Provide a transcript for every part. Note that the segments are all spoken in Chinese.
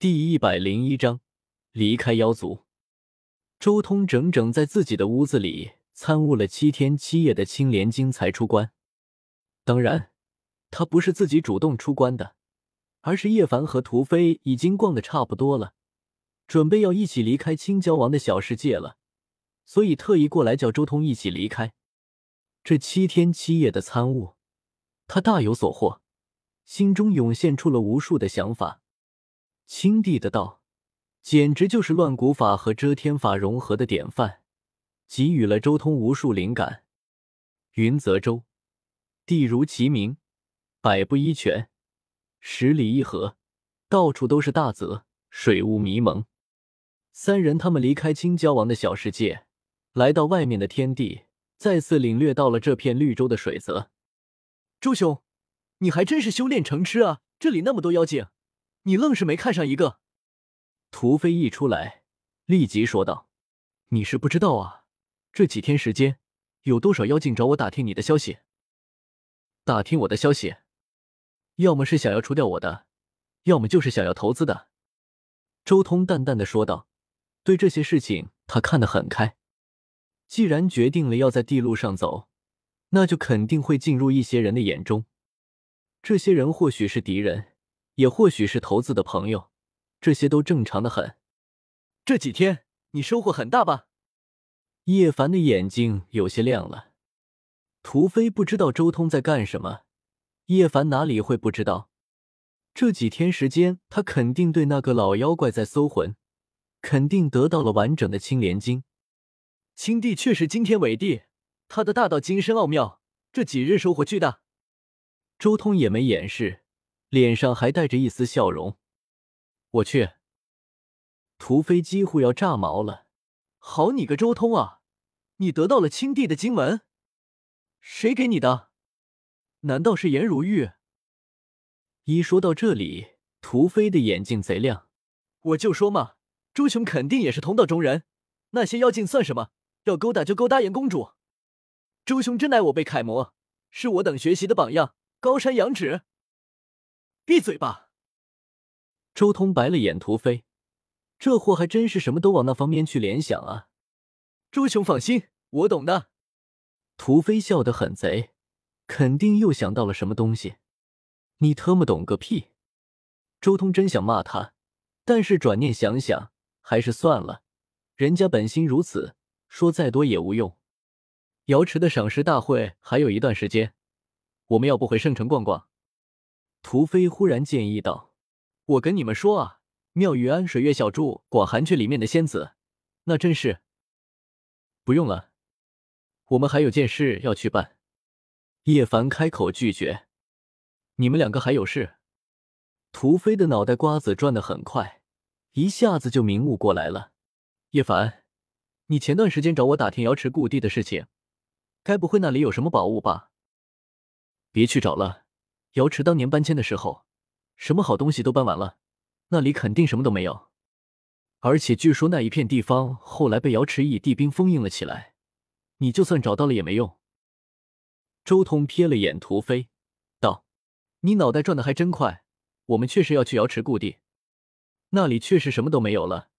第一百零一章离开妖族。周通整整在自己的屋子里参悟了七天七夜的青莲经才出关。当然，他不是自己主动出关的，而是叶凡和屠飞已经逛的差不多了，准备要一起离开青蛟王的小世界了，所以特意过来叫周通一起离开。这七天七夜的参悟，他大有所获，心中涌现出了无数的想法。青帝的道，简直就是乱古法和遮天法融合的典范，给予了周通无数灵感。云泽州，地如其名，百步一泉，十里一河，到处都是大泽，水雾迷蒙。三人他们离开青蛟王的小世界，来到外面的天地，再次领略到了这片绿洲的水泽。周兄，你还真是修炼成痴啊！这里那么多妖精。你愣是没看上一个？屠飞一出来，立即说道：“你是不知道啊，这几天时间，有多少妖精找我打听你的消息？打听我的消息，要么是想要除掉我的，要么就是想要投资的。”周通淡淡的说道：“对这些事情，他看得很开。既然决定了要在地路上走，那就肯定会进入一些人的眼中。这些人或许是敌人。”也或许是投资的朋友，这些都正常的很。这几天你收获很大吧？叶凡的眼睛有些亮了。屠飞不知道周通在干什么，叶凡哪里会不知道？这几天时间，他肯定对那个老妖怪在搜魂，肯定得到了完整的青莲经。青帝却是惊天伟地，他的大道精深奥妙，这几日收获巨大。周通也没掩饰。脸上还带着一丝笑容。我去，屠飞几乎要炸毛了。好你个周通啊，你得到了青帝的经文？谁给你的？难道是颜如玉？一说到这里，屠飞的眼睛贼亮。我就说嘛，周兄肯定也是同道中人。那些妖精算什么？要勾搭就勾搭颜公主。周兄真乃我辈楷模，是我等学习的榜样，高山仰止。闭嘴吧！周通白了眼，屠飞，这货还真是什么都往那方面去联想啊！周兄放心，我懂的。屠飞笑得很贼，肯定又想到了什么东西。你特么懂个屁！周通真想骂他，但是转念想想，还是算了。人家本心如此，说再多也无用。瑶池的赏识大会还有一段时间，我们要不回圣城逛逛？屠飞忽然建议道：“我跟你们说啊，妙玉安、水月小筑、广寒阙里面的仙子，那真是……不用了，我们还有件事要去办。”叶凡开口拒绝：“你们两个还有事？”屠飞的脑袋瓜子转得很快，一下子就明悟过来了。叶凡，你前段时间找我打听瑶池故地的事情，该不会那里有什么宝物吧？别去找了。瑶池当年搬迁的时候，什么好东西都搬完了，那里肯定什么都没有。而且据说那一片地方后来被瑶池以地冰封印了起来，你就算找到了也没用。周通瞥了眼屠飞，道：“你脑袋转的还真快，我们确实要去瑶池故地，那里确实什么都没有了，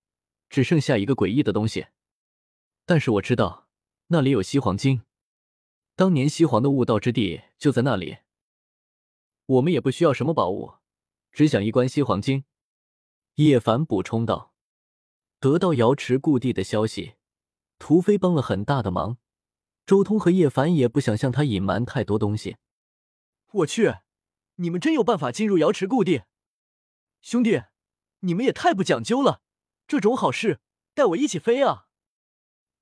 只剩下一个诡异的东西。但是我知道那里有西黄金，当年西黄的悟道之地就在那里。”我们也不需要什么宝物，只想一关西黄金。”叶凡补充道。得到瑶池故地的消息，屠飞帮了很大的忙。周通和叶凡也不想向他隐瞒太多东西。我去，你们真有办法进入瑶池故地？兄弟，你们也太不讲究了！这种好事，带我一起飞啊！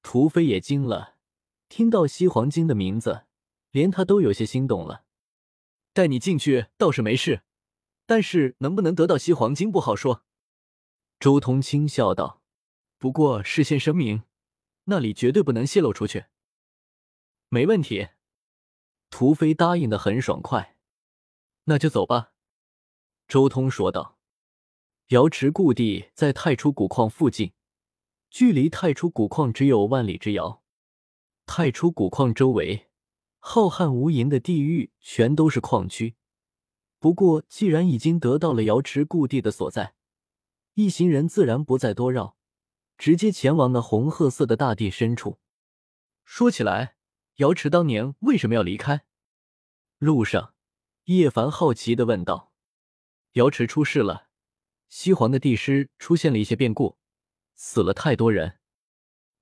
屠飞也惊了，听到西黄金的名字，连他都有些心动了。带你进去倒是没事，但是能不能得到西黄金不好说。”周通轻笑道，“不过事先声明，那里绝对不能泄露出去。”没问题，屠飞答应的很爽快。那就走吧。”周通说道。瑶池故地在太初古矿附近，距离太初古矿只有万里之遥。太初古矿周围。浩瀚无垠的地域全都是矿区，不过既然已经得到了瑶池故地的所在，一行人自然不再多绕，直接前往那红褐色的大地深处。说起来，瑶池当年为什么要离开？路上，叶凡好奇的问道：“瑶池出事了，西皇的帝师出现了一些变故，死了太多人，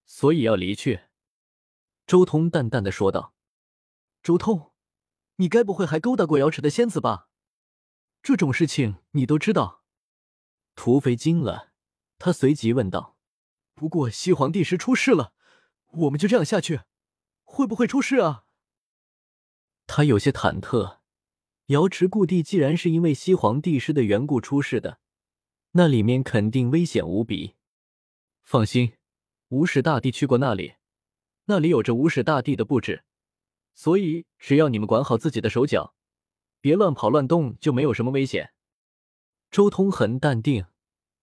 所以要离去。”周通淡淡的说道：“周通，你该不会还勾搭过瑶池的仙子吧？这种事情你都知道？”土匪惊了，他随即问道：“不过西皇帝师出事了，我们就这样下去，会不会出事啊？”他有些忐忑。瑶池故地既然是因为西皇帝师的缘故出事的，那里面肯定危险无比。放心，无始大帝去过那里，那里有着无始大帝的布置，所以只要你们管好自己的手脚，别乱跑乱动，就没有什么危险。周通很淡定，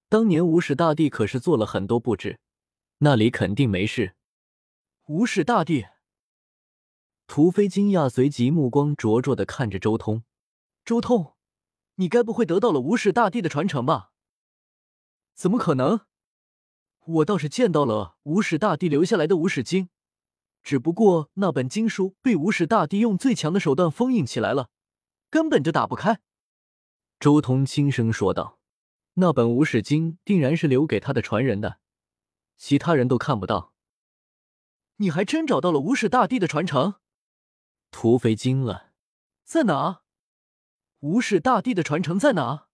当年无始大帝可是做了很多布置，那里肯定没事。无始大帝，屠飞惊讶，随即目光灼灼的看着周通。周通，你该不会得到了无始大帝的传承吧？怎么可能？我倒是见到了无始大帝留下来的无始经，只不过那本经书被无始大帝用最强的手段封印起来了，根本就打不开。周通轻声说道：“那本无始经定然是留给他的传人的，其他人都看不到。你还真找到了无始大帝的传承？”土匪惊了：“在哪？无始大帝的传承在哪？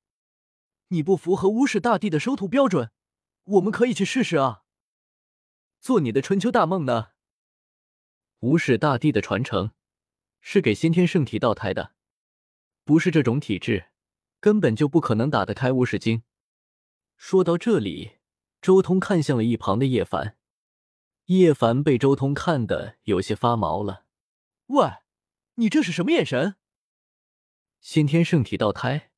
你不符合无始大帝的收徒标准，我们可以去试试啊。做你的春秋大梦呢？无始大帝的传承是给先天圣体道胎的，不是这种体质。”根本就不可能打得开无始经。说到这里，周通看向了一旁的叶凡。叶凡被周通看的有些发毛了。喂，你这是什么眼神？先天圣体道胎，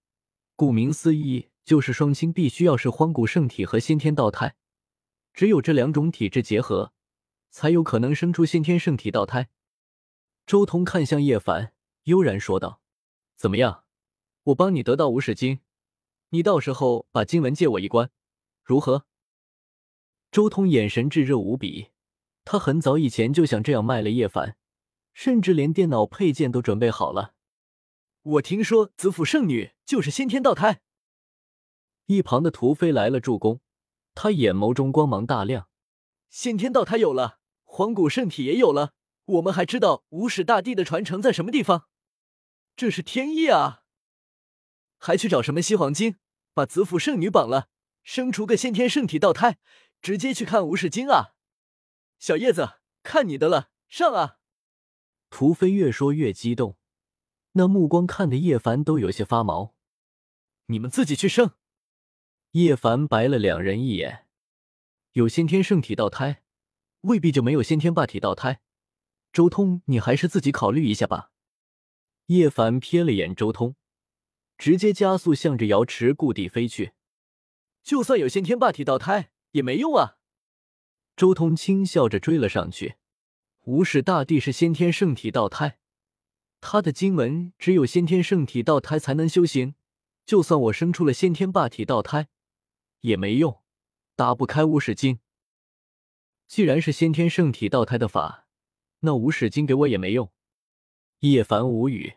顾名思义，就是双亲必须要是荒古圣体和先天道胎，只有这两种体质结合，才有可能生出先天圣体道胎。周通看向叶凡，悠然说道：“怎么样？”我帮你得到无始经，你到时候把经文借我一关，如何？周通眼神炙热无比，他很早以前就想这样卖了叶凡，甚至连电脑配件都准备好了。我听说子府圣女就是先天道胎。一旁的屠飞来了助攻，他眼眸中光芒大亮。先天道胎有了，黄古圣体也有了，我们还知道无始大帝的传承在什么地方？这是天意啊！还去找什么西黄经，把紫府圣女绑了，生出个先天圣体道胎，直接去看无始经啊！小叶子，看你的了，上啊！屠飞越说越激动，那目光看得叶凡都有些发毛。你们自己去生。叶凡白了两人一眼，有先天圣体道胎，未必就没有先天霸体道胎。周通，你还是自己考虑一下吧。叶凡瞥了眼周通。直接加速向着瑶池故地飞去，就算有先天霸体道胎也没用啊！周通轻笑着追了上去。无始大帝是先天圣体道胎，他的经文只有先天圣体道胎才能修行，就算我生出了先天霸体道胎也没用，打不开无始经。既然是先天圣体道胎的法，那无始金给我也没用。叶凡无语。